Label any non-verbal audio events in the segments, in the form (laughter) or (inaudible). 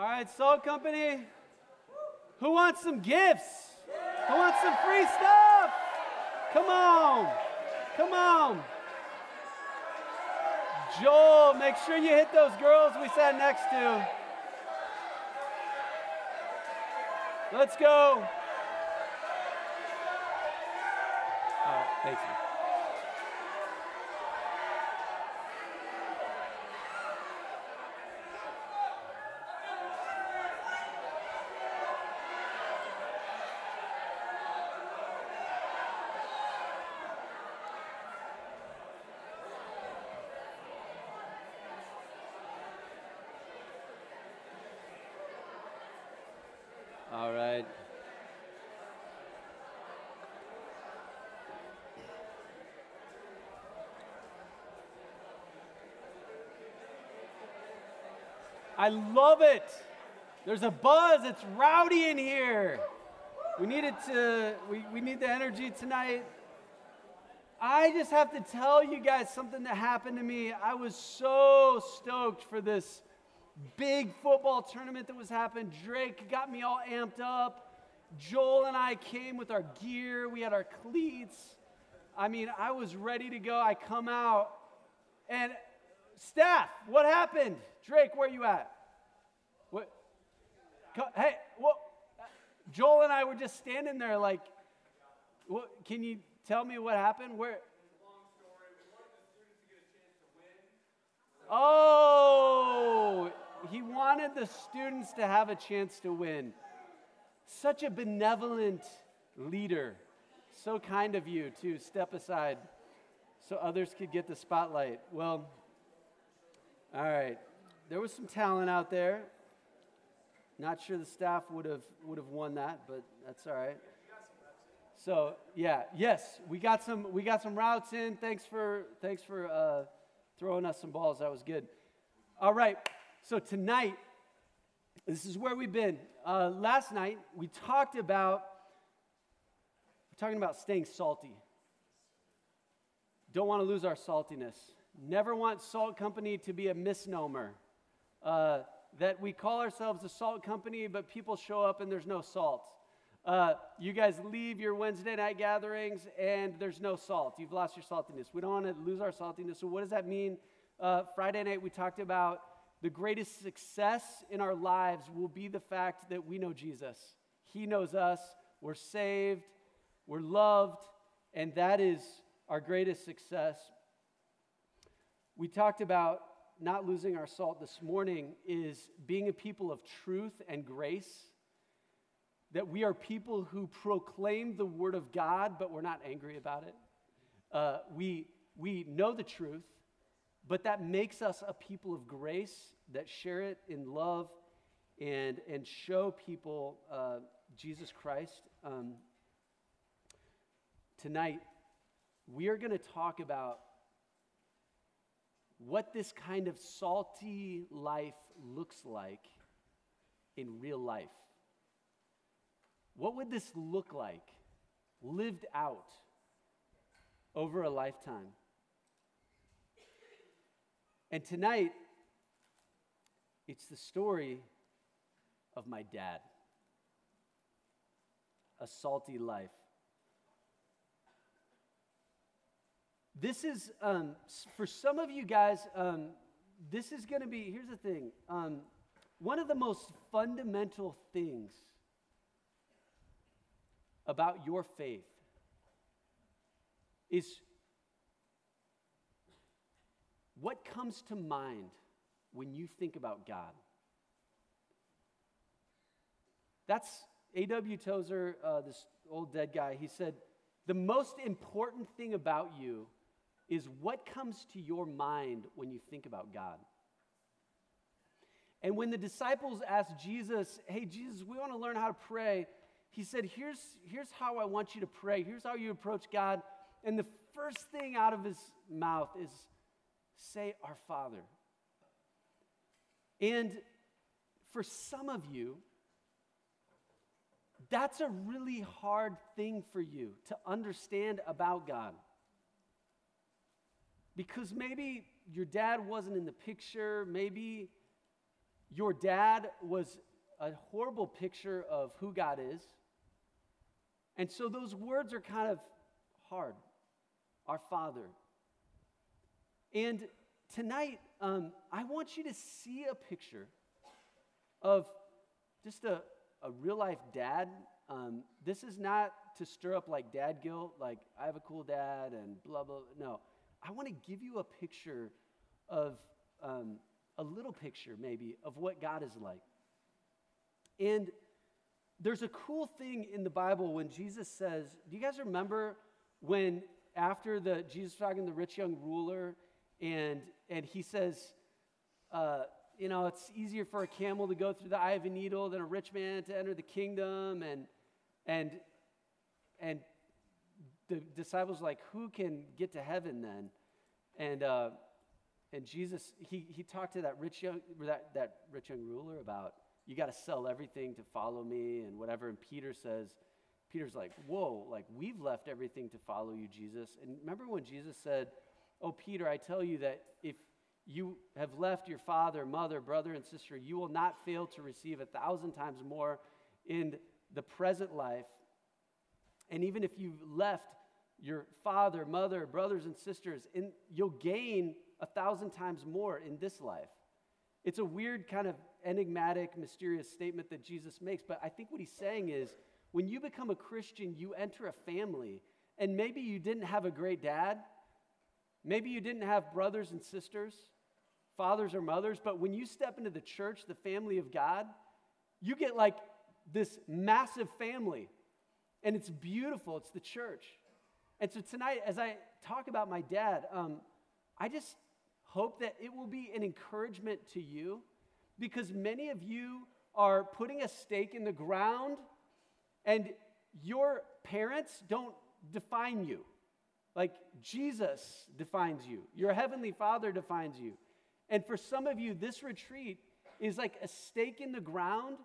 All right, Salt Company. Who wants some gifts? Who wants some free stuff? Come on. Come on. Joel, make sure you hit those girls we sat next to. Let's go. Oh, thanks. man. All right. I love it. There's a buzz. It's rowdy in here. We need it to, we, we need the energy tonight. I just have to tell you guys something that happened to me. I was so stoked for this big football tournament that was happening. Drake got me all amped up. Joel and I came with our gear, we had our cleats. I mean, I was ready to go. I come out, and staff, what happened? Drake, where are you at? What? Hey, what? Joel and I were just standing there, like, can you tell me what happened? Where? Oh, he wanted the students to have a chance to win. Such a benevolent leader. So kind of you to step aside so others could get the spotlight. Well, all right. There was some talent out there. Not sure the staff would have would have won that, but that's all right. So yeah, yes, we got some we got some routes in. Thanks for thanks for uh, throwing us some balls. That was good. All right. So tonight, this is where we've been. Uh, last night we talked about we're talking about staying salty. Don't want to lose our saltiness. Never want Salt Company to be a misnomer. Uh, that we call ourselves a salt company, but people show up and there's no salt. Uh, you guys leave your Wednesday night gatherings and there's no salt. You've lost your saltiness. We don't want to lose our saltiness. So, what does that mean? Uh, Friday night, we talked about the greatest success in our lives will be the fact that we know Jesus. He knows us. We're saved. We're loved. And that is our greatest success. We talked about not losing our salt this morning is being a people of truth and grace. That we are people who proclaim the word of God, but we're not angry about it. Uh, we, we know the truth, but that makes us a people of grace that share it in love and, and show people uh, Jesus Christ. Um, tonight, we are going to talk about what this kind of salty life looks like in real life. What would this look like lived out over a lifetime? And tonight, it's the story of my dad. A salty life. This is, um, for some of you guys, um, this is going to be, here's the thing. Um, one of the most fundamental things about your faith is what comes to mind when you think about God? That's A.W. Tozer, uh, this old dead guy. He said, The most important thing about you is what comes to your mind when you think about God. And when the disciples asked Jesus, Hey, Jesus, we want to learn how to pray, he said, here's, here's how I want you to pray. Here's how you approach God. And the first thing out of his mouth is, Say, Our Father. And for some of you, that's a really hard thing for you to understand about God. Because maybe your dad wasn't in the picture, maybe your dad was a horrible picture of who God is. And so those words are kind of hard. Our Father. And tonight, um, I want you to see a picture of just a, a real life dad. Um, this is not to stir up like dad guilt, like I have a cool dad and blah, blah. No. I want to give you a picture of um, a little picture, maybe, of what God is like. And there's a cool thing in the Bible when Jesus says, Do you guys remember when after the Jesus talking to the rich young ruler, and and he says, uh, you know, it's easier for a camel to go through the eye of a needle than a rich man to enter the kingdom, and and and the disciples like, who can get to heaven then? And uh, and Jesus, he he talked to that rich young that, that rich young ruler about you got to sell everything to follow me and whatever. And Peter says, Peter's like, whoa, like we've left everything to follow you, Jesus. And remember when Jesus said, Oh, Peter, I tell you that if you have left your father, mother, brother, and sister, you will not fail to receive a thousand times more in the present life. And even if you've left your father, mother, brothers, and sisters, in, you'll gain a thousand times more in this life. It's a weird, kind of enigmatic, mysterious statement that Jesus makes, but I think what he's saying is when you become a Christian, you enter a family, and maybe you didn't have a great dad, maybe you didn't have brothers and sisters, fathers or mothers, but when you step into the church, the family of God, you get like this massive family, and it's beautiful. It's the church. And so tonight, as I talk about my dad, um, I just hope that it will be an encouragement to you because many of you are putting a stake in the ground and your parents don't define you. Like Jesus defines you, your heavenly Father defines you. And for some of you, this retreat is like a stake in the ground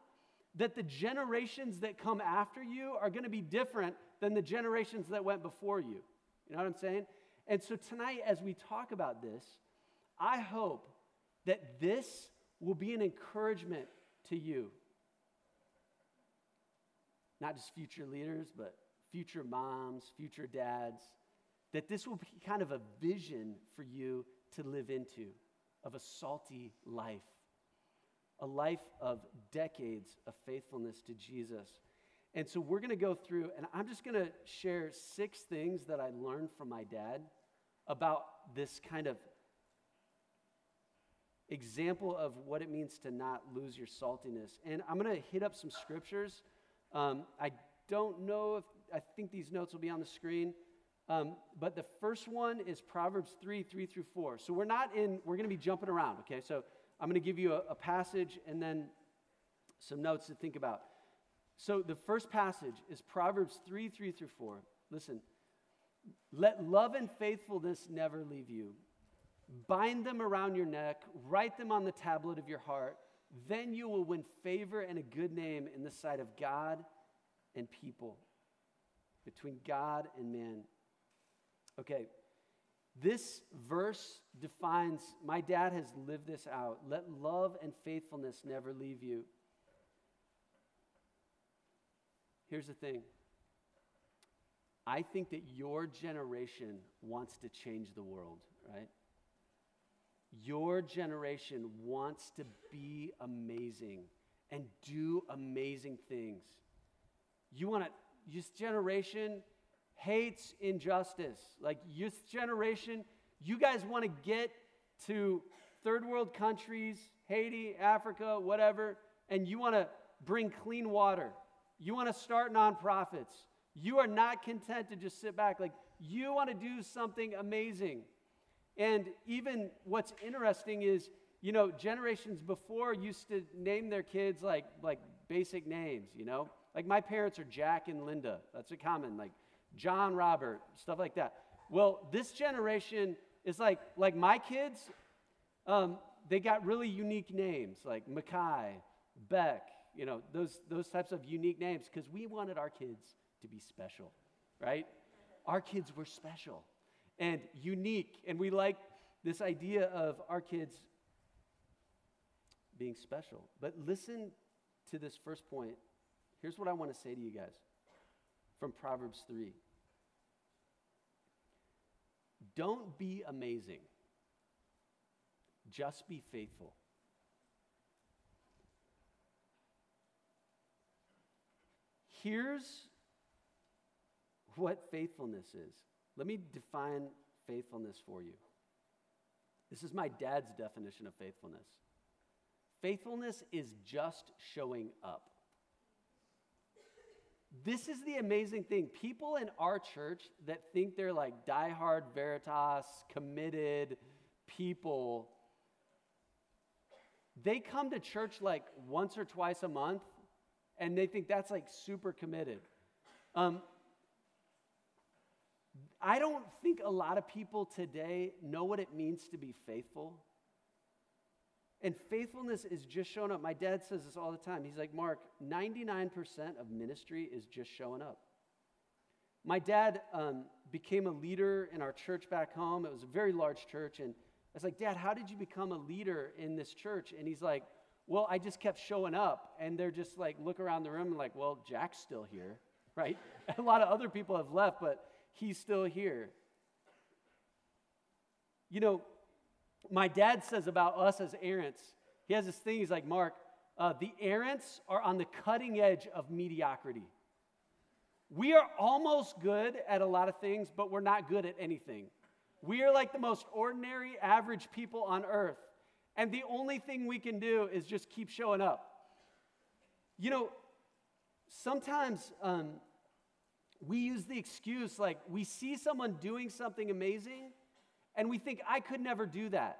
that the generations that come after you are going to be different than the generations that went before you. You know what I'm saying? And so tonight, as we talk about this, I hope that this will be an encouragement to you. Not just future leaders, but future moms, future dads, that this will be kind of a vision for you to live into of a salty life, a life of decades of faithfulness to Jesus. And so we're going to go through, and I'm just going to share six things that I learned from my dad about this kind of example of what it means to not lose your saltiness. And I'm going to hit up some scriptures. Um, I don't know if, I think these notes will be on the screen. Um, but the first one is Proverbs 3 3 through 4. So we're not in, we're going to be jumping around, okay? So I'm going to give you a, a passage and then some notes to think about. So the first passage is Proverbs 3 3 through 4. Listen, let love and faithfulness never leave you. Bind them around your neck, write them on the tablet of your heart. Then you will win favor and a good name in the sight of God and people, between God and man. Okay, this verse defines, my dad has lived this out. Let love and faithfulness never leave you. Here's the thing I think that your generation wants to change the world, right? Your generation wants to be amazing and do amazing things. You want to, this generation hates injustice. Like, this generation, you guys want to get to third world countries, Haiti, Africa, whatever, and you want to bring clean water. You want to start nonprofits. You are not content to just sit back. Like, you want to do something amazing. And even what's interesting is, you know, generations before used to name their kids like, like basic names, you know? Like my parents are Jack and Linda. That's a common, like John Robert, stuff like that. Well, this generation is like, like my kids, um, they got really unique names like Mackay, Beck, you know, those, those types of unique names because we wanted our kids to be special, right? Our kids were special and unique. And we like this idea of our kids being special. But listen to this first point. Here's what I want to say to you guys from Proverbs 3. Don't be amazing, just be faithful. Here's what faithfulness is. Let me define faithfulness for you. This is my dad's definition of faithfulness. Faithfulness is just showing up. This is the amazing thing. People in our church that think they're like diehard Veritas, committed people, they come to church like once or twice a month and they think that's like super committed. Um, I don't think a lot of people today know what it means to be faithful. And faithfulness is just showing up. My dad says this all the time. He's like, Mark, 99% of ministry is just showing up. My dad um, became a leader in our church back home. It was a very large church. And I was like, Dad, how did you become a leader in this church? And he's like, Well, I just kept showing up. And they're just like, look around the room and like, Well, Jack's still here, right? (laughs) a lot of other people have left, but he's still here. You know, my dad says about us as Arants, he has this thing, he's like, Mark, uh, the Arants are on the cutting edge of mediocrity. We are almost good at a lot of things, but we're not good at anything. We are like the most ordinary, average people on earth. And the only thing we can do is just keep showing up. You know, sometimes um, we use the excuse like we see someone doing something amazing and we think, I could never do that.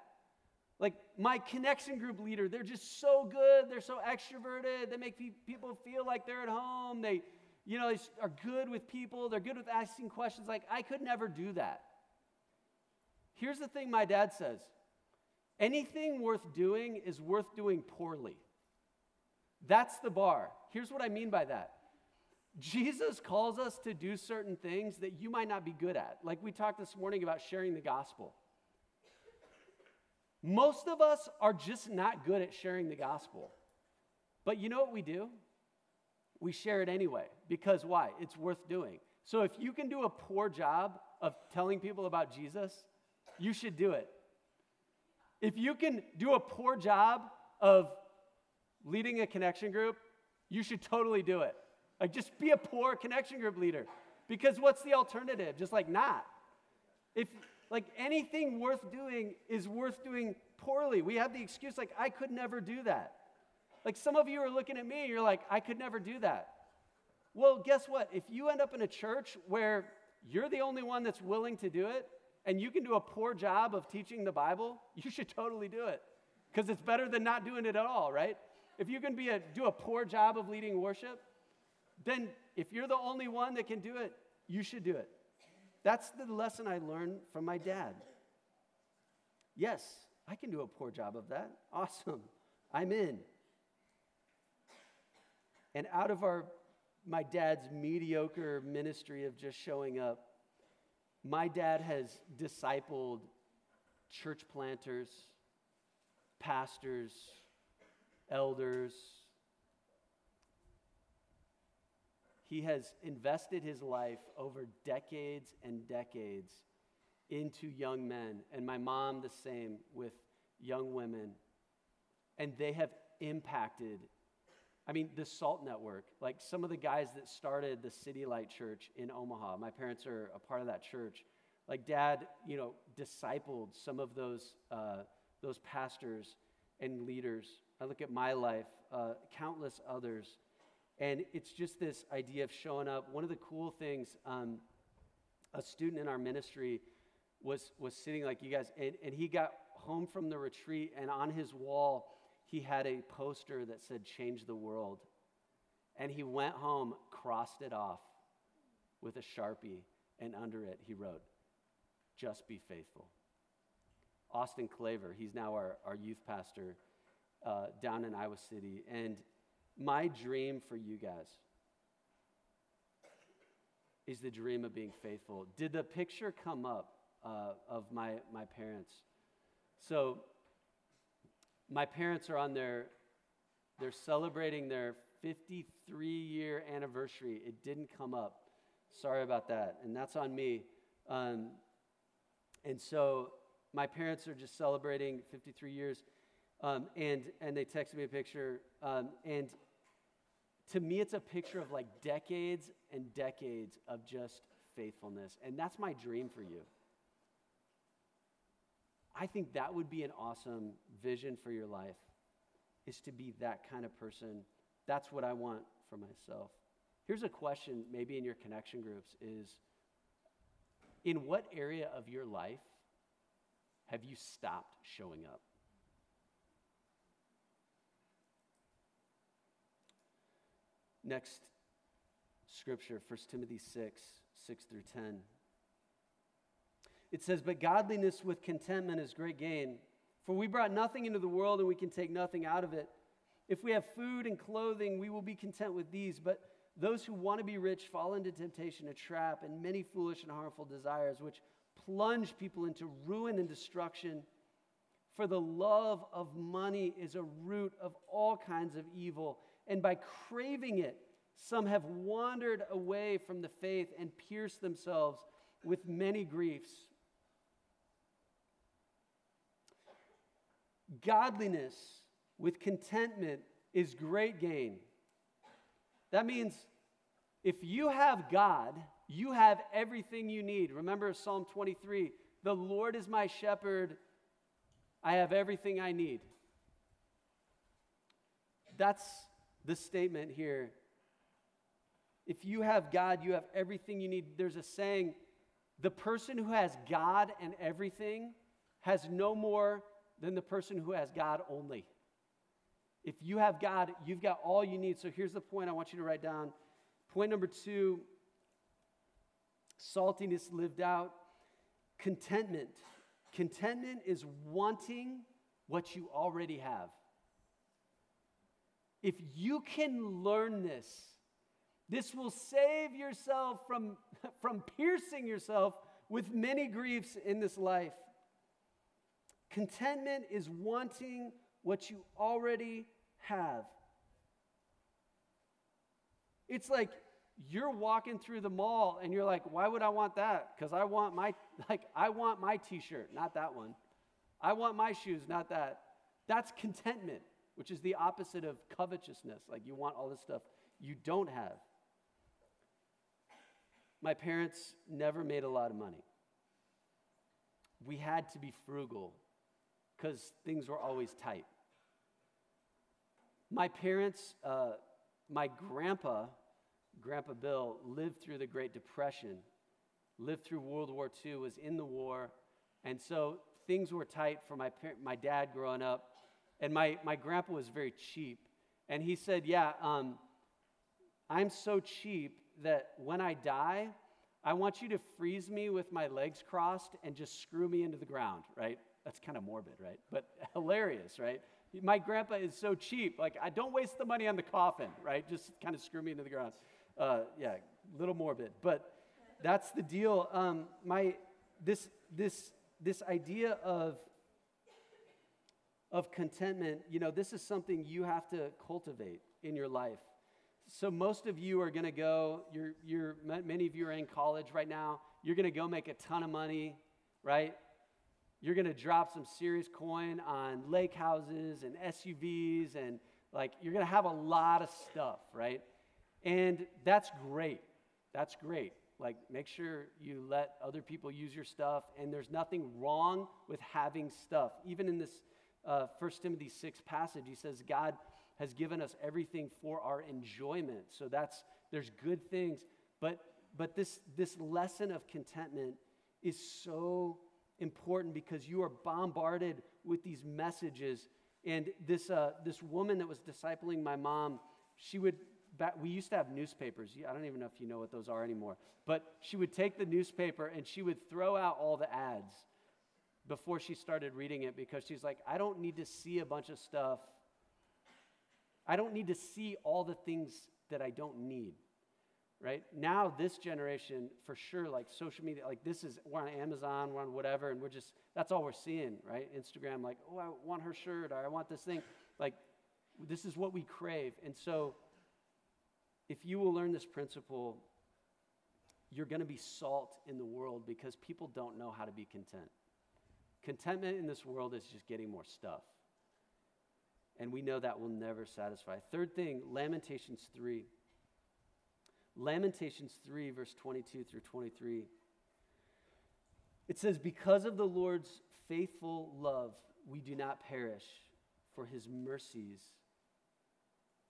Like my connection group leader, they're just so good. They're so extroverted. They make people feel like they're at home. They, you know, they are good with people. They're good with asking questions. Like I could never do that. Here's the thing my dad says anything worth doing is worth doing poorly. That's the bar. Here's what I mean by that. Jesus calls us to do certain things that you might not be good at. Like we talked this morning about sharing the gospel. Most of us are just not good at sharing the gospel. But you know what we do? We share it anyway. Because why? It's worth doing. So if you can do a poor job of telling people about Jesus, you should do it. If you can do a poor job of leading a connection group, you should totally do it. Like, just be a poor connection group leader. Because what's the alternative? Just like not. If, like, anything worth doing is worth doing poorly. We have the excuse, like, I could never do that. Like, some of you are looking at me, you're like, I could never do that. Well, guess what? If you end up in a church where you're the only one that's willing to do it, and you can do a poor job of teaching the Bible, (laughs) you should totally do it. Because it's better than not doing it at all, right? If you can be a, do a poor job of leading worship, then if you're the only one that can do it, you should do it. That's the lesson I learned from my dad. Yes, I can do a poor job of that. Awesome. I'm in. And out of our my dad's mediocre ministry of just showing up, my dad has discipled church planters, pastors, elders, He has invested his life over decades and decades into young men, and my mom the same with young women. And they have impacted, I mean, the SALT network, like some of the guys that started the City Light Church in Omaha. My parents are a part of that church. Like, dad, you know, discipled some of those, uh, those pastors and leaders. I look at my life, uh, countless others and it's just this idea of showing up. One of the cool things, um, a student in our ministry was, was sitting like you guys, and, and he got home from the retreat, and on his wall, he had a poster that said, Change the world. And he went home, crossed it off with a sharpie, and under it, he wrote, Just be faithful. Austin Claver, he's now our, our youth pastor uh, down in Iowa City. And my dream for you guys is the dream of being faithful. Did the picture come up uh, of my, my parents? So, my parents are on their, they're celebrating their 53 year anniversary. It didn't come up. Sorry about that. And that's on me. Um, and so my parents are just celebrating 53 years. Um, and, and they texted me a picture. Um, and to me, it's a picture of like decades and decades of just faithfulness. And that's my dream for you. I think that would be an awesome vision for your life, is to be that kind of person. That's what I want for myself. Here's a question, maybe in your connection groups, is in what area of your life have you stopped showing up? Next scripture, 1 Timothy 6, 6 through 10. It says, But godliness with contentment is great gain. For we brought nothing into the world and we can take nothing out of it. If we have food and clothing, we will be content with these. But those who want to be rich fall into temptation, a trap, and many foolish and harmful desires, which plunge people into ruin and destruction. For the love of money is a root of all kinds of evil, and by craving it, some have wandered away from the faith and pierced themselves with many griefs. Godliness with contentment is great gain. That means if you have God, you have everything you need. Remember Psalm 23 The Lord is my shepherd, I have everything I need. That's the statement here. If you have God, you have everything you need. There's a saying the person who has God and everything has no more than the person who has God only. If you have God, you've got all you need. So here's the point I want you to write down. Point number two saltiness lived out. Contentment. Contentment is wanting what you already have. If you can learn this, this will save yourself from, (laughs) from piercing yourself with many griefs in this life. Contentment is wanting what you already have. It's like you're walking through the mall and you're like, why would I want that? Because I want my (laughs) like I want my t-shirt, not that one. I want my shoes, not that. That's contentment, which is the opposite of covetousness. Like you want all this stuff you don't have. My parents never made a lot of money. We had to be frugal because things were always tight. My parents, uh, my grandpa, Grandpa Bill, lived through the Great Depression, lived through World War II, was in the war, and so things were tight for my, par- my dad growing up. And my, my grandpa was very cheap. And he said, Yeah, um, I'm so cheap that when I die, I want you to freeze me with my legs crossed and just screw me into the ground, right? That's kind of morbid, right? But (laughs) hilarious, right? My grandpa is so cheap. Like, I don't waste the money on the coffin, right? Just kind of screw me into the ground. Uh, yeah, a little morbid, but that's the deal. Um, my this this this idea of of contentment, you know, this is something you have to cultivate in your life. So most of you are going to go. You're you're many of you are in college right now. You're going to go make a ton of money, right? You're going to drop some serious coin on lake houses and SUVs and like you're going to have a lot of stuff, right? And that's great. That's great. Like, make sure you let other people use your stuff. And there's nothing wrong with having stuff. Even in this uh, 1 Timothy 6 passage, he says, God has given us everything for our enjoyment. So that's, there's good things. But, but this, this lesson of contentment is so important because you are bombarded with these messages. And this, uh, this woman that was discipling my mom, she would back, we used to have newspapers. I don't even know if you know what those are anymore. But she would take the newspaper and she would throw out all the ads before she started reading it because she's like, I don't need to see a bunch of stuff. I don't need to see all the things that I don't need. Right? Now, this generation, for sure, like social media, like this is, we're on Amazon, we're on whatever, and we're just, that's all we're seeing, right? Instagram, like, oh, I want her shirt, or I want this thing. Like, this is what we crave. And so, if you will learn this principle, you're going to be salt in the world because people don't know how to be content. Contentment in this world is just getting more stuff. And we know that will never satisfy. Third thing, Lamentations 3. Lamentations 3, verse 22 through 23. It says, Because of the Lord's faithful love, we do not perish, for his mercies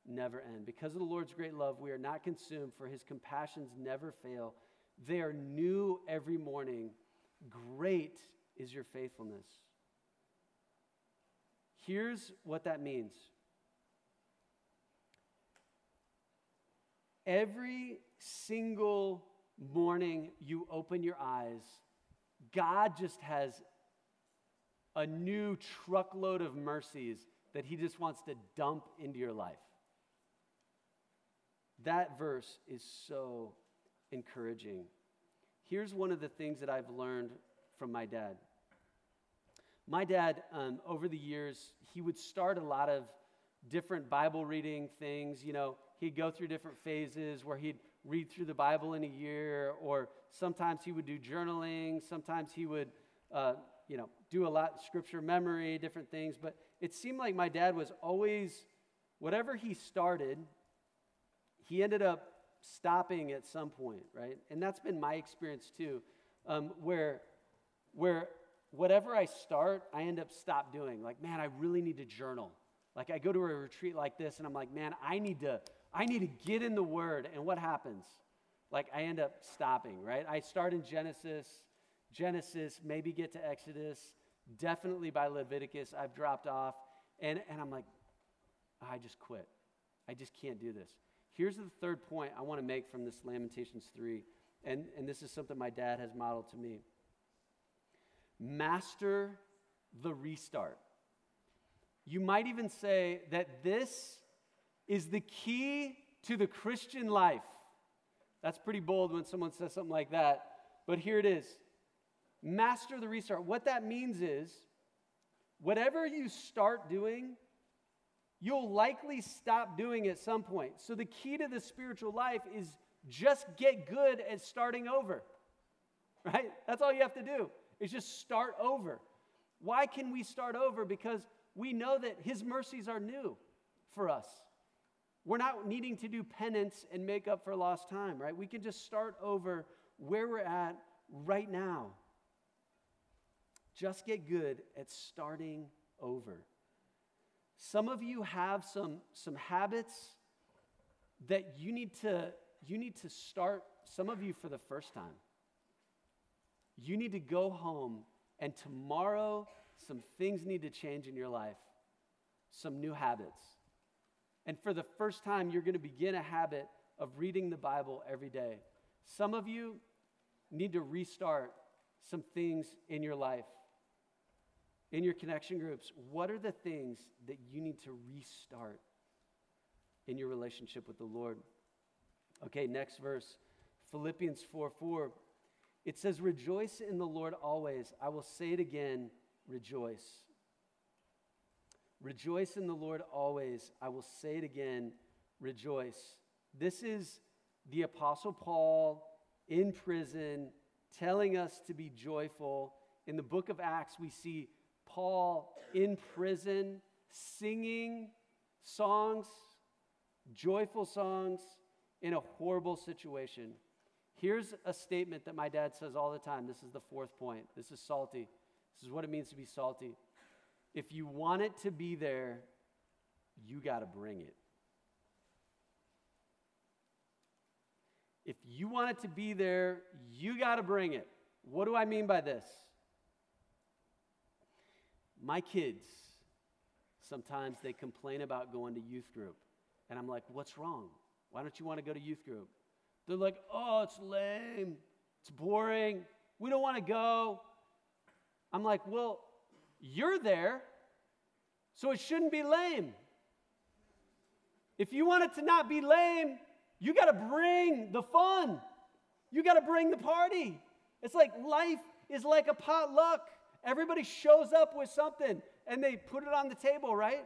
never end. Because of the Lord's great love, we are not consumed, for his compassions never fail. They are new every morning. Great is your faithfulness. Here's what that means every single morning you open your eyes, God just has a new truckload of mercies that He just wants to dump into your life. That verse is so encouraging. Here's one of the things that I've learned from my dad. My dad, um, over the years, he would start a lot of different Bible reading things. You know, he'd go through different phases where he'd read through the Bible in a year, or sometimes he would do journaling, sometimes he would, uh, you know, do a lot of scripture memory, different things. But it seemed like my dad was always, whatever he started, he ended up stopping at some point, right? And that's been my experience too, um, where, where whatever I start, I end up stop doing. Like, man, I really need to journal. Like I go to a retreat like this and I'm like, man, I need to, I need to get in the word. And what happens? Like I end up stopping, right? I start in Genesis, Genesis, maybe get to Exodus, definitely by Leviticus, I've dropped off. And, and I'm like, ah, I just quit. I just can't do this. Here's the third point I want to make from this Lamentations 3. And, and this is something my dad has modeled to me. Master the restart. You might even say that this is the key to the Christian life. That's pretty bold when someone says something like that, but here it is. Master the restart. What that means is whatever you start doing, you'll likely stop doing at some point. So the key to the spiritual life is just get good at starting over. (laughs) Right? That's all you have to do. Is just start over. Why can we start over? Because we know that his mercies are new for us. We're not needing to do penance and make up for lost time, right? We can just start over where we're at right now. Just get good at starting over. Some of you have some, some habits that you need to you need to start some of you for the first time. You need to go home and tomorrow some things need to change in your life. Some new habits. And for the first time you're going to begin a habit of reading the Bible every day. Some of you need to restart some things in your life in your connection groups, what are the things that you need to restart in your relationship with the Lord? Okay, next verse, Philippians 4 4. It says, Rejoice in the Lord always. I will say it again, rejoice. Rejoice in the Lord always. I will say it again, rejoice. This is the Apostle Paul in prison telling us to be joyful. In the book of Acts, we see Paul in prison singing songs, joyful songs, in a horrible situation. Here's a statement that my dad says all the time. This is the fourth point. This is salty. This is what it means to be salty. If you want it to be there, you got to bring it. If you want it to be there, you got to bring it. What do I mean by this? My kids, sometimes they complain about going to youth group. And I'm like, what's wrong? Why don't you want to go to youth group? They're like, oh, it's lame. It's boring. We don't want to go. I'm like, well, you're there, so it shouldn't be lame. If you want it to not be lame, You got to bring the fun. You got to bring the party. It's like life is like a potluck. Everybody shows up with something and they put it on the table, right?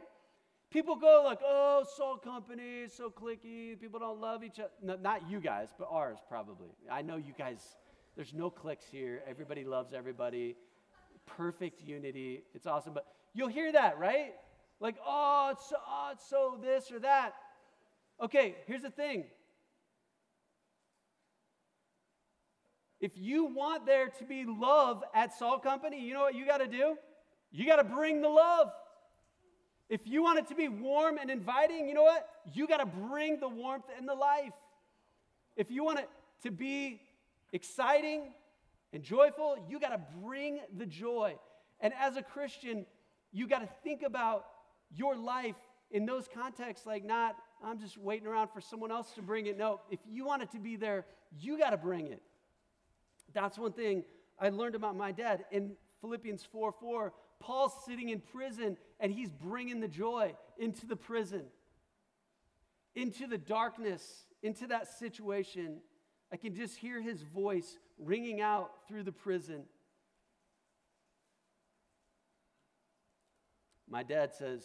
People go like, oh, salt company, so cliquey. People don't love each other. No, not you guys, but ours probably. I know you guys, there's no cliques here. Everybody loves everybody. Perfect unity. It's awesome. But you'll hear that, right? Like, oh, it's so, oh, it's so this or that. Okay, here's the thing. If you want there to be love at Salt Company, you know what you got to do? You got to bring the love. If you want it to be warm and inviting, you know what? You got to bring the warmth and the life. If you want it to be exciting and joyful, you got to bring the joy. And as a Christian, you got to think about your life in those contexts like not I'm just waiting around for someone else to bring it. No, if you want it to be there, you got to bring it. That's one thing I learned about my dad. In Philippians 4 4, Paul's sitting in prison and he's bringing the joy into the prison, into the darkness, into that situation. I can just hear his voice ringing out through the prison. My dad says,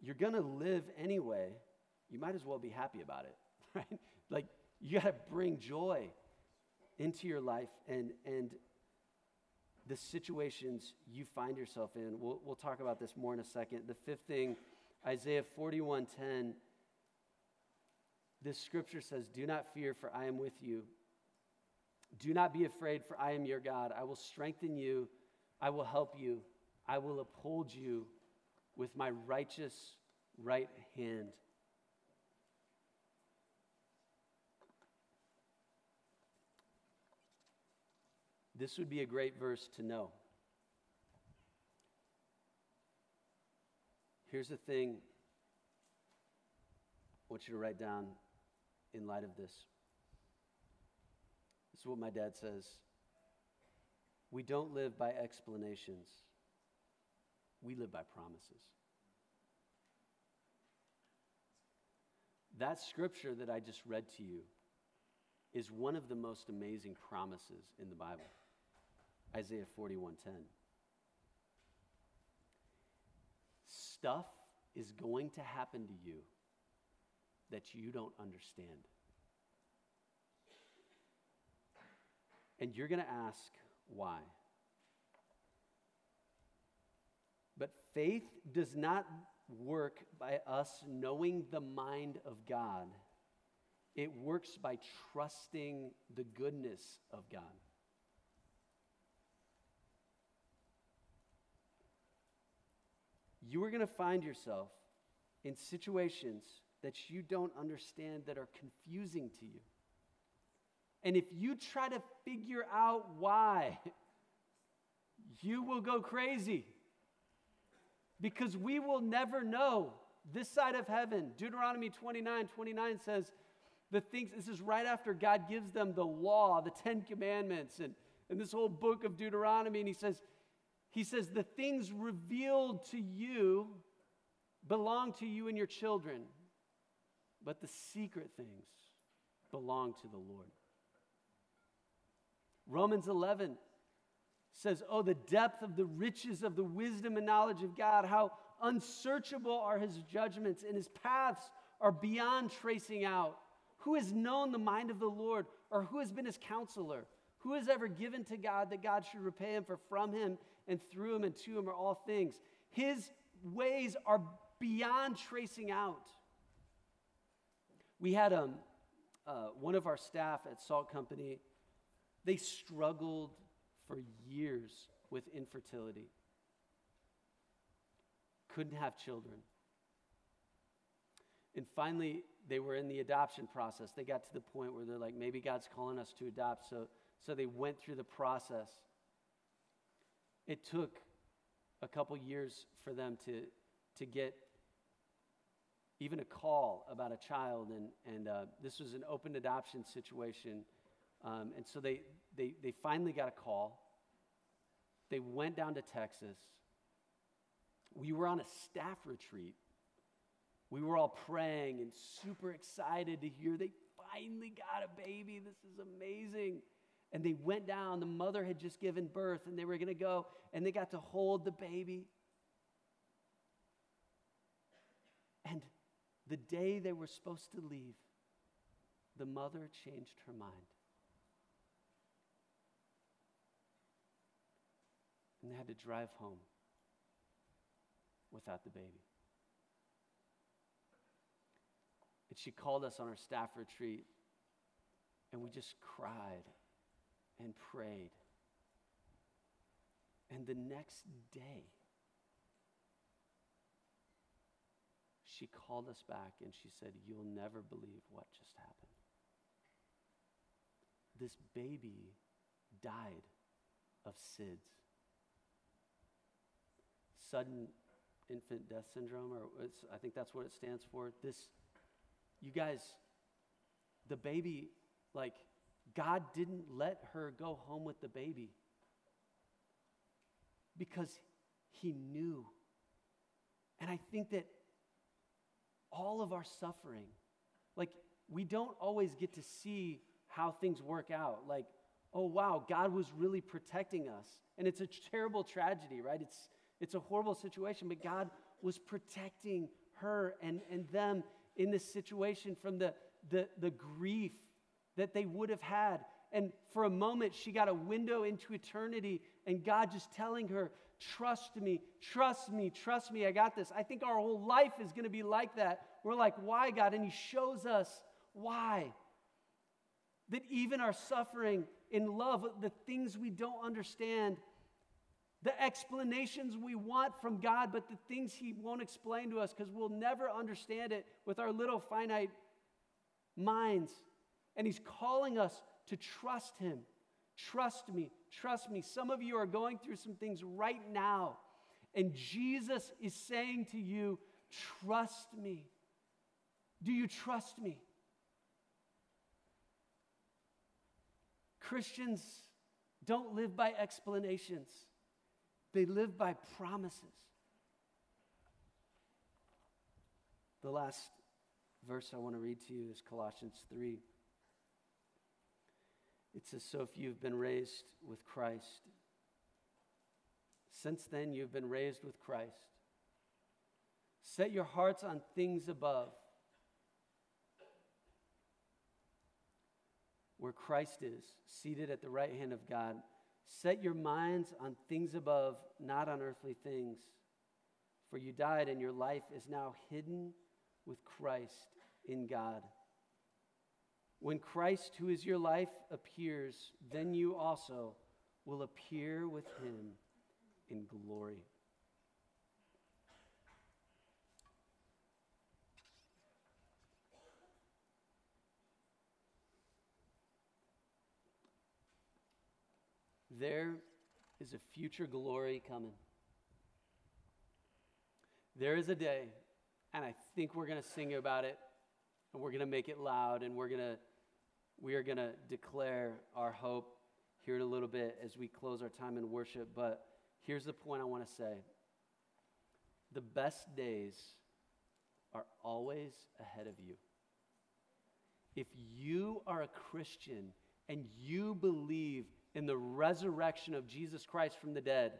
You're going to live anyway. You might as well be happy about it, (laughs) right? Like, you got to bring joy into your life and, and the situations you find yourself in. We'll, we'll talk about this more in a second. The fifth thing, Isaiah 41:10. This scripture says, Do not fear, for I am with you. Do not be afraid, for I am your God. I will strengthen you. I will help you. I will uphold you with my righteous right hand. This would be a great verse to know. Here's the thing I want you to write down in light of this. Is what my dad says. We don't live by explanations, we live by promises. That scripture that I just read to you is one of the most amazing promises in the Bible. Isaiah 41:10. Stuff is going to happen to you that you don't understand. And you're going to ask why. But faith does not work by us knowing the mind of God. It works by trusting the goodness of God. you are going to find yourself in situations that you don't understand that are confusing to you. And if you try to figure out why, you will go crazy. Because we will never know this side of heaven. Deuteronomy 29 29 says, the things, this is right after God gives them the law, the Ten Commandments, and, and this whole book of Deuteronomy. And he says, he says, The things revealed to you belong to you and your children, but the secret things belong to the Lord. Romans 11 says, Oh, the depth of the riches of the wisdom and knowledge of God, how unsearchable are his judgments, and his paths are beyond tracing out. Who has known the mind of the Lord, or who has been his counselor? Who has ever given to God that God should repay him? For from him and through him and to him are all things. His ways are beyond tracing out. We had um, uh, one of our staff at Salt Company, they struggled for years with infertility, couldn't have children. And finally, they were in the adoption process. They got to the point where they're like, maybe God's calling us to adopt. So, so they went through the process. It took a couple years for them to, to get even a call about a child, and, and uh, this was an open adoption situation. Um, and so they, they, they finally got a call. They went down to Texas. We were on a staff retreat we were all praying and super excited to hear they finally got a baby. This is amazing. And they went down. The mother had just given birth and they were going to go and they got to hold the baby. And the day they were supposed to leave, the mother changed her mind. And they had to drive home without the baby. And she called us on our staff retreat, and we just cried and prayed. And the next day, she called us back and she said, You'll never believe what just happened. This baby died of SIDS. Sudden infant death syndrome, or I think that's what it stands for. This you guys, the baby, like, God didn't let her go home with the baby because he knew. And I think that all of our suffering, like, we don't always get to see how things work out. Like, oh, wow, God was really protecting us. And it's a terrible tragedy, right? It's, it's a horrible situation, but God was protecting her and, and them in this situation from the, the, the grief that they would have had. And for a moment, she got a window into eternity, and God just telling her, Trust me, trust me, trust me, I got this. I think our whole life is going to be like that. We're like, Why, God? And He shows us why. That even our suffering in love, the things we don't understand, the explanations we want from God, but the things He won't explain to us because we'll never understand it with our little finite minds. And He's calling us to trust Him. Trust me, trust me. Some of you are going through some things right now, and Jesus is saying to you, Trust me. Do you trust me? Christians don't live by explanations. They live by promises. The last verse I want to read to you is Colossians 3. It says, So if you've been raised with Christ, since then you've been raised with Christ, set your hearts on things above, where Christ is, seated at the right hand of God. Set your minds on things above, not on earthly things. For you died, and your life is now hidden with Christ in God. When Christ, who is your life, appears, then you also will appear with him in glory. There is a future glory coming. There is a day, and I think we're going to sing about it, and we're going to make it loud, and we're going to we are going to declare our hope here in a little bit as we close our time in worship. But here's the point I want to say the best days are always ahead of you. If you are a Christian and you believe in the resurrection of Jesus Christ from the dead,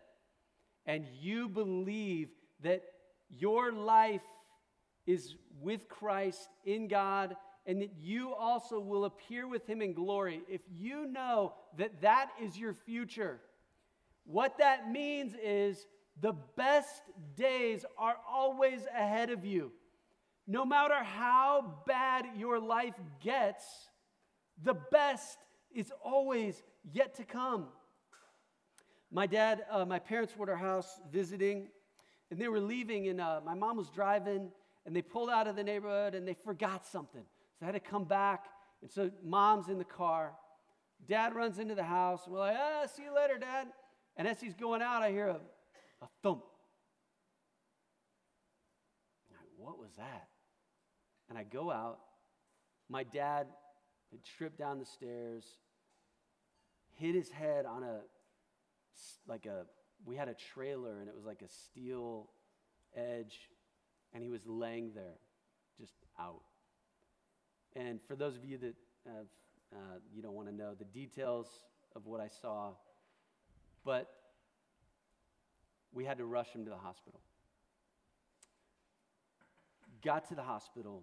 and you believe that your life is with Christ in God and that you also will appear with him in glory, if you know that that is your future, what that means is the best days are always ahead of you. No matter how bad your life gets, the best is always yet to come. My dad, uh, my parents were at our house visiting, and they were leaving, and uh, my mom was driving, and they pulled out of the neighborhood and they forgot something. So they had to come back. And so mom's in the car. Dad runs into the house. We're like, ah, see you later, Dad. And as he's going out, I hear a, a thump. Like, what was that? And I go out. My dad had tripped down the stairs, hit his head on a, like a, we had a trailer and it was like a steel edge, and he was laying there. just out. And for those of you that have, uh, you don't want to know the details of what I saw, but we had to rush him to the hospital. Got to the hospital.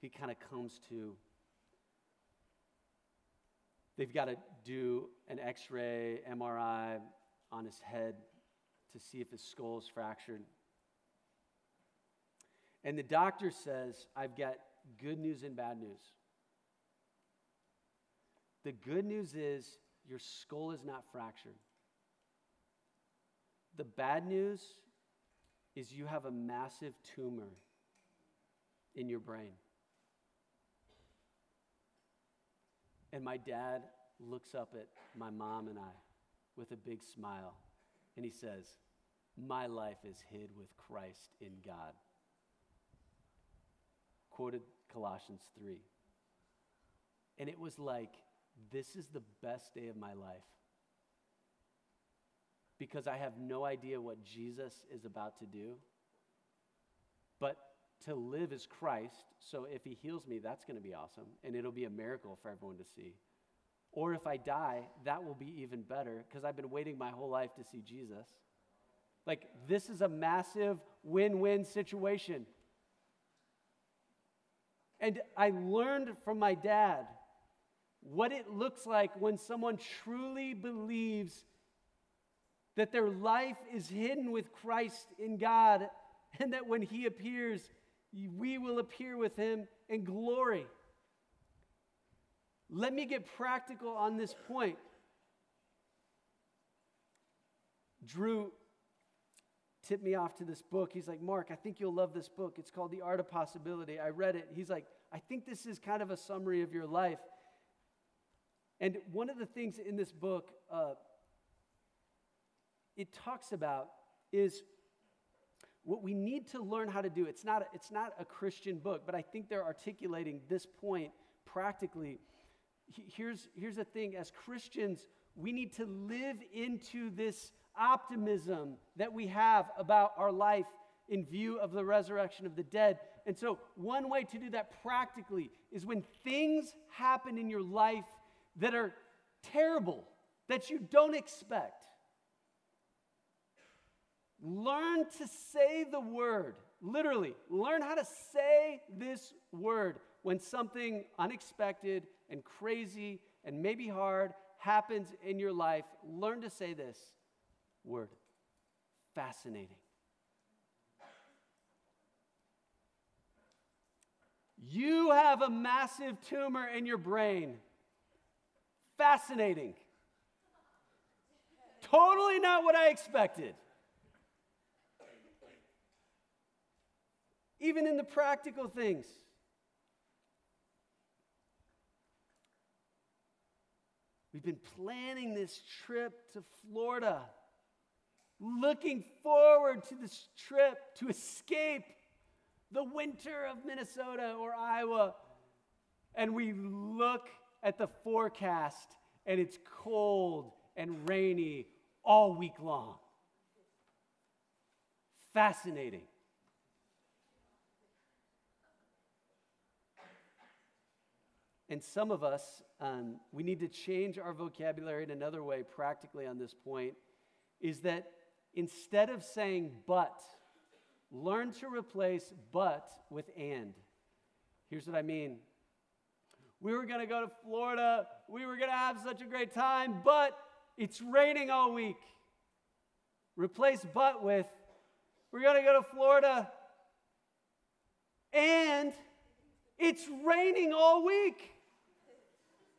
He kind of comes to. They've got to do an x ray, MRI on his head to see if his skull is fractured. And the doctor says, I've got good news and bad news. The good news is your skull is not fractured. The bad news is you have a massive tumor in your brain. And my dad looks up at my mom and I with a big smile and he says, My life is hid with Christ in God. Quoted Colossians 3. And it was like, This is the best day of my life because I have no idea what Jesus is about to do. But to live is Christ, so if he heals me, that's going to be awesome, and it'll be a miracle for everyone to see. Or if I die, that will be even better because I've been waiting my whole life to see Jesus. Like, this is a massive win win situation. And I learned from my dad what it looks like when someone truly believes that their life is hidden with Christ in God, and that when He appears, we will appear with Him in glory. Let me get practical on this point. Drew tipped me off to this book. He's like, Mark, I think you'll love this book. It's called The Art of Possibility. I read it. He's like, I think this is kind of a summary of your life. And one of the things in this book, uh, it talks about is what we need to learn how to do. It's not, it's not a Christian book, but I think they're articulating this point practically. Here's, here's the thing as Christians, we need to live into this optimism that we have about our life in view of the resurrection of the dead. And so, one way to do that practically is when things happen in your life that are terrible, that you don't expect Learn to say the word. Literally, learn how to say this word when something unexpected and crazy and maybe hard happens in your life. Learn to say this word fascinating. You have a massive tumor in your brain. Fascinating. Totally not what I expected. even in the practical things. We've been planning this trip to Florida, looking forward to this trip to escape the winter of Minnesota or Iowa. And we look at the forecast, and it's cold and rainy all week long. Fascinating. And some of us, um, we need to change our vocabulary in another way, practically on this point, is that instead of saying but, learn to replace but with and. Here's what I mean. We were going to go to Florida. We were going to have such a great time, but it's raining all week. Replace but with, we're going to go to Florida and it's raining all week.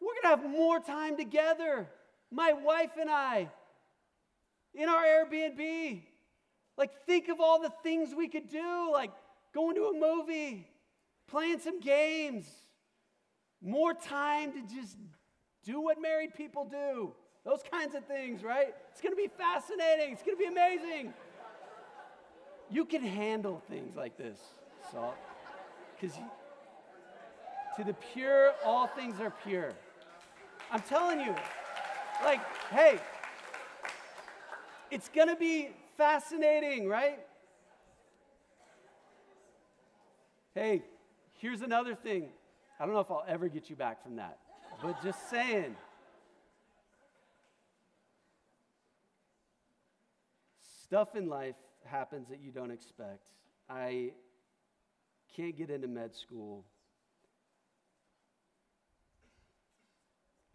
We're going to have more time together, my wife and I, in our Airbnb. Like, think of all the things we could do, like going to a movie, playing some games, more time to just do what married people do. Those kinds of things, right? It's to be fascinating. It's to be amazing. You can handle things like this, Salt, because to the pure, all things are pure. I'm telling you. Like, hey, it's going to be fascinating, right? Hey, here's another thing. I don't know if I'll ever get you back from that, but just saying. Stuff in life happens that you don't expect. I can't get into med school.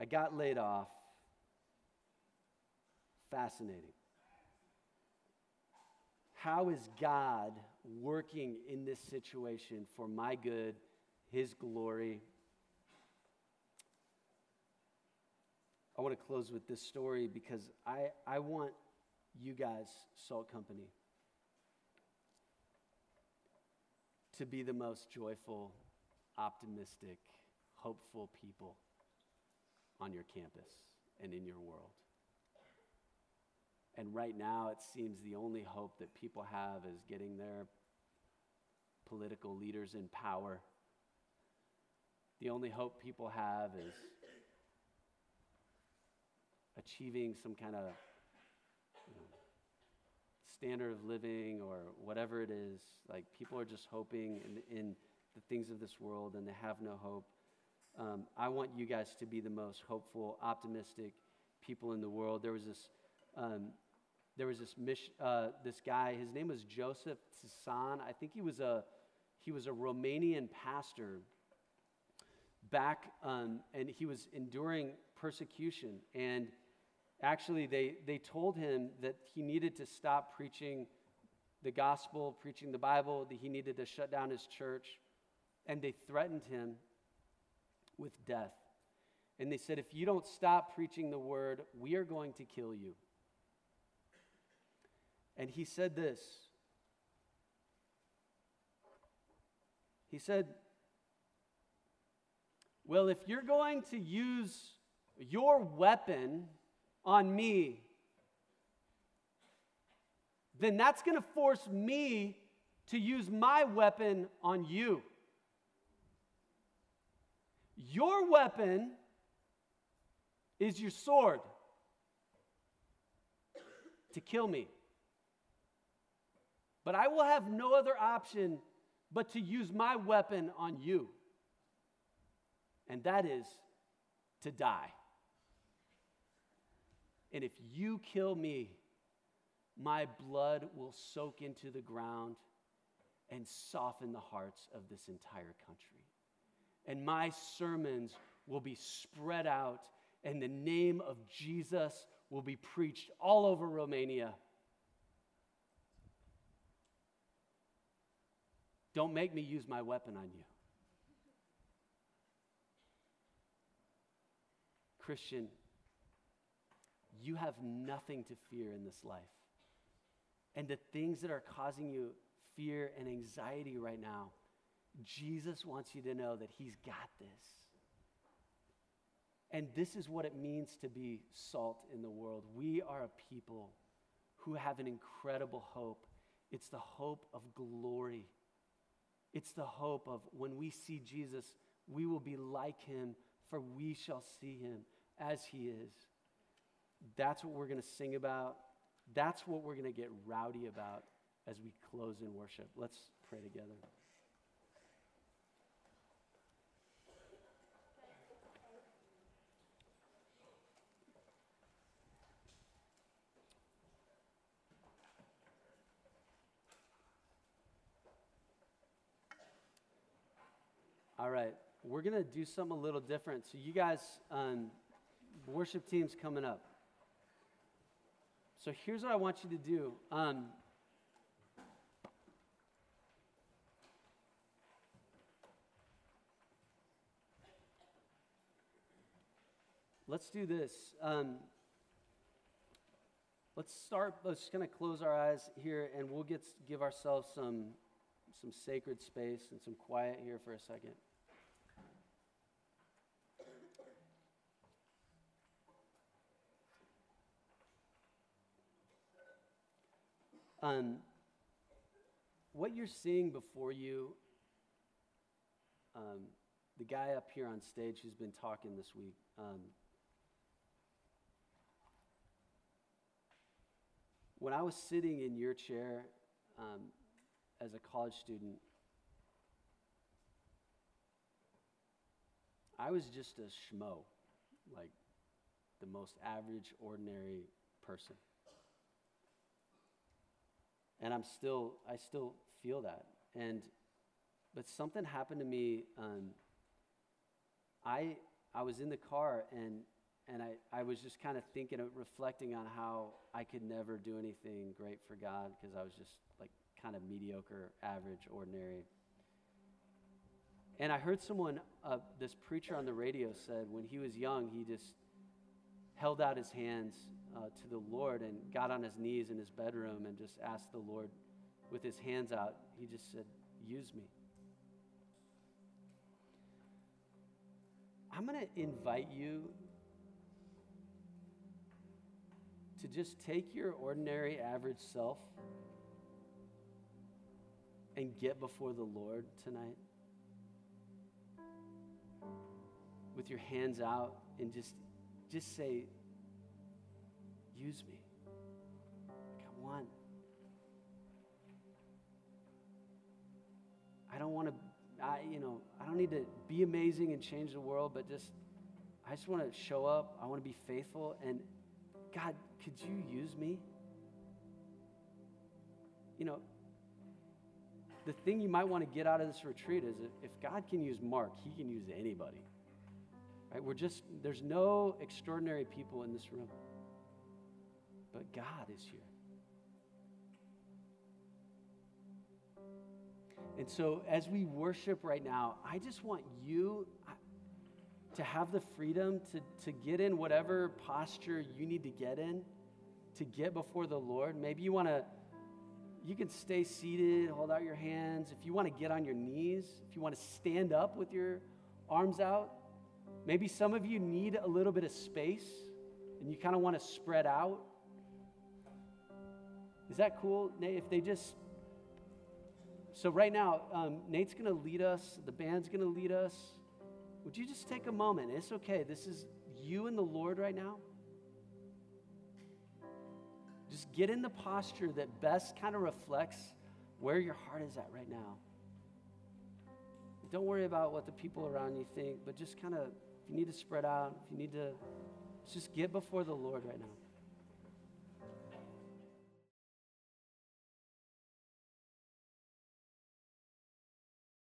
I got laid off. Fascinating. How is God working in this situation for my good, His glory? I want to close with this story because I, I want you guys, Salt Company, to be the most joyful, optimistic, hopeful people on your campus and in your world. And right now, it seems the only hope that people have is getting their political leaders in power. The only hope people have is achieving some kind of you know, standard of living or whatever it is. Like people are just hoping in, in the things of this world and they have no hope. Um, I want you guys to be the most hopeful, optimistic people in the world. There was this um, there was this, uh, this guy, his name was Joseph Tson. I think he was a, he was a Romanian pastor back, um, and he was enduring persecution. And actually, they, they told him that he needed to stop preaching the gospel, preaching the Bible, that he needed to shut down his church. And they threatened him with death. And they said, if you don't stop preaching the word, we are going to kill you. And he said this He said, Well, if you're going to use your weapon on me, then that's going to force me to use my weapon on you. Your weapon is your sword to kill me. But I will have no other option but to use my weapon on you. And that is to die. And if you kill me, my blood will soak into the ground and soften the hearts of this entire country. And my sermons will be spread out, and the name of Jesus will be preached all over Romania. Don't make me use my weapon on you. Christian, you have nothing to fear in this life. And the things that are causing you fear and anxiety right now, Jesus wants you to know that He's got this. And this is what it means to be salt in the world. We are a people who have an incredible hope. It's the hope of glory. It's the hope of when we see Jesus, we will be like him, for we shall see him as he is. That's what we're going to sing about. That's what we're going to get rowdy about as we close in worship. Let's pray together. Right, we're going to do something a little different. So, you guys, um, worship team's coming up. So, here's what I want you to do. Um, let's do this. Um, let's start, let's kind of close our eyes here and we'll get, give ourselves some, some sacred space and some quiet here for a second. Um, what you're seeing before you, um, the guy up here on stage who's been talking this week, um, when I was sitting in your chair um, as a college student, I was just a schmo, like the most average, ordinary person. And I'm still, I still feel that. And, but something happened to me. Um, I, I was in the car and, and I, I was just kind of thinking of reflecting on how I could never do anything great for God because I was just like kind of mediocre, average, ordinary. And I heard someone, uh, this preacher on the radio said when he was young, he just held out his hands uh, to the Lord and got on his knees in his bedroom and just asked the Lord with his hands out, he just said, Use me. I'm going to invite you to just take your ordinary, average self and get before the Lord tonight with your hands out and just just say use me i don't want to i you know i don't need to be amazing and change the world but just i just want to show up i want to be faithful and god could you use me you know the thing you might want to get out of this retreat is if God can use Mark, he can use anybody. Right? We're just, there's no extraordinary people in this room. But God is here. And so, as we worship right now, I just want you uh, to have the freedom to, to get in whatever posture you need to get in to get before the Lord. Maybe you want to you can stay seated, hold out your hands. If you want to get on your knees, if you want to stand up with your arms out, maybe some of you need a little bit of space and you kind of want to spread out. Is that cool, Nate? If they just. So, right now, um, Nate's going to lead us, the band's going to lead us. Would you just take a moment? It's okay. This is you and the Lord right now. Just get in the posture that best kind of reflects where your heart is at right now. Don't worry about what the people around you think, but just kind of, if you need to spread out, if you need to, just get before the Lord right now.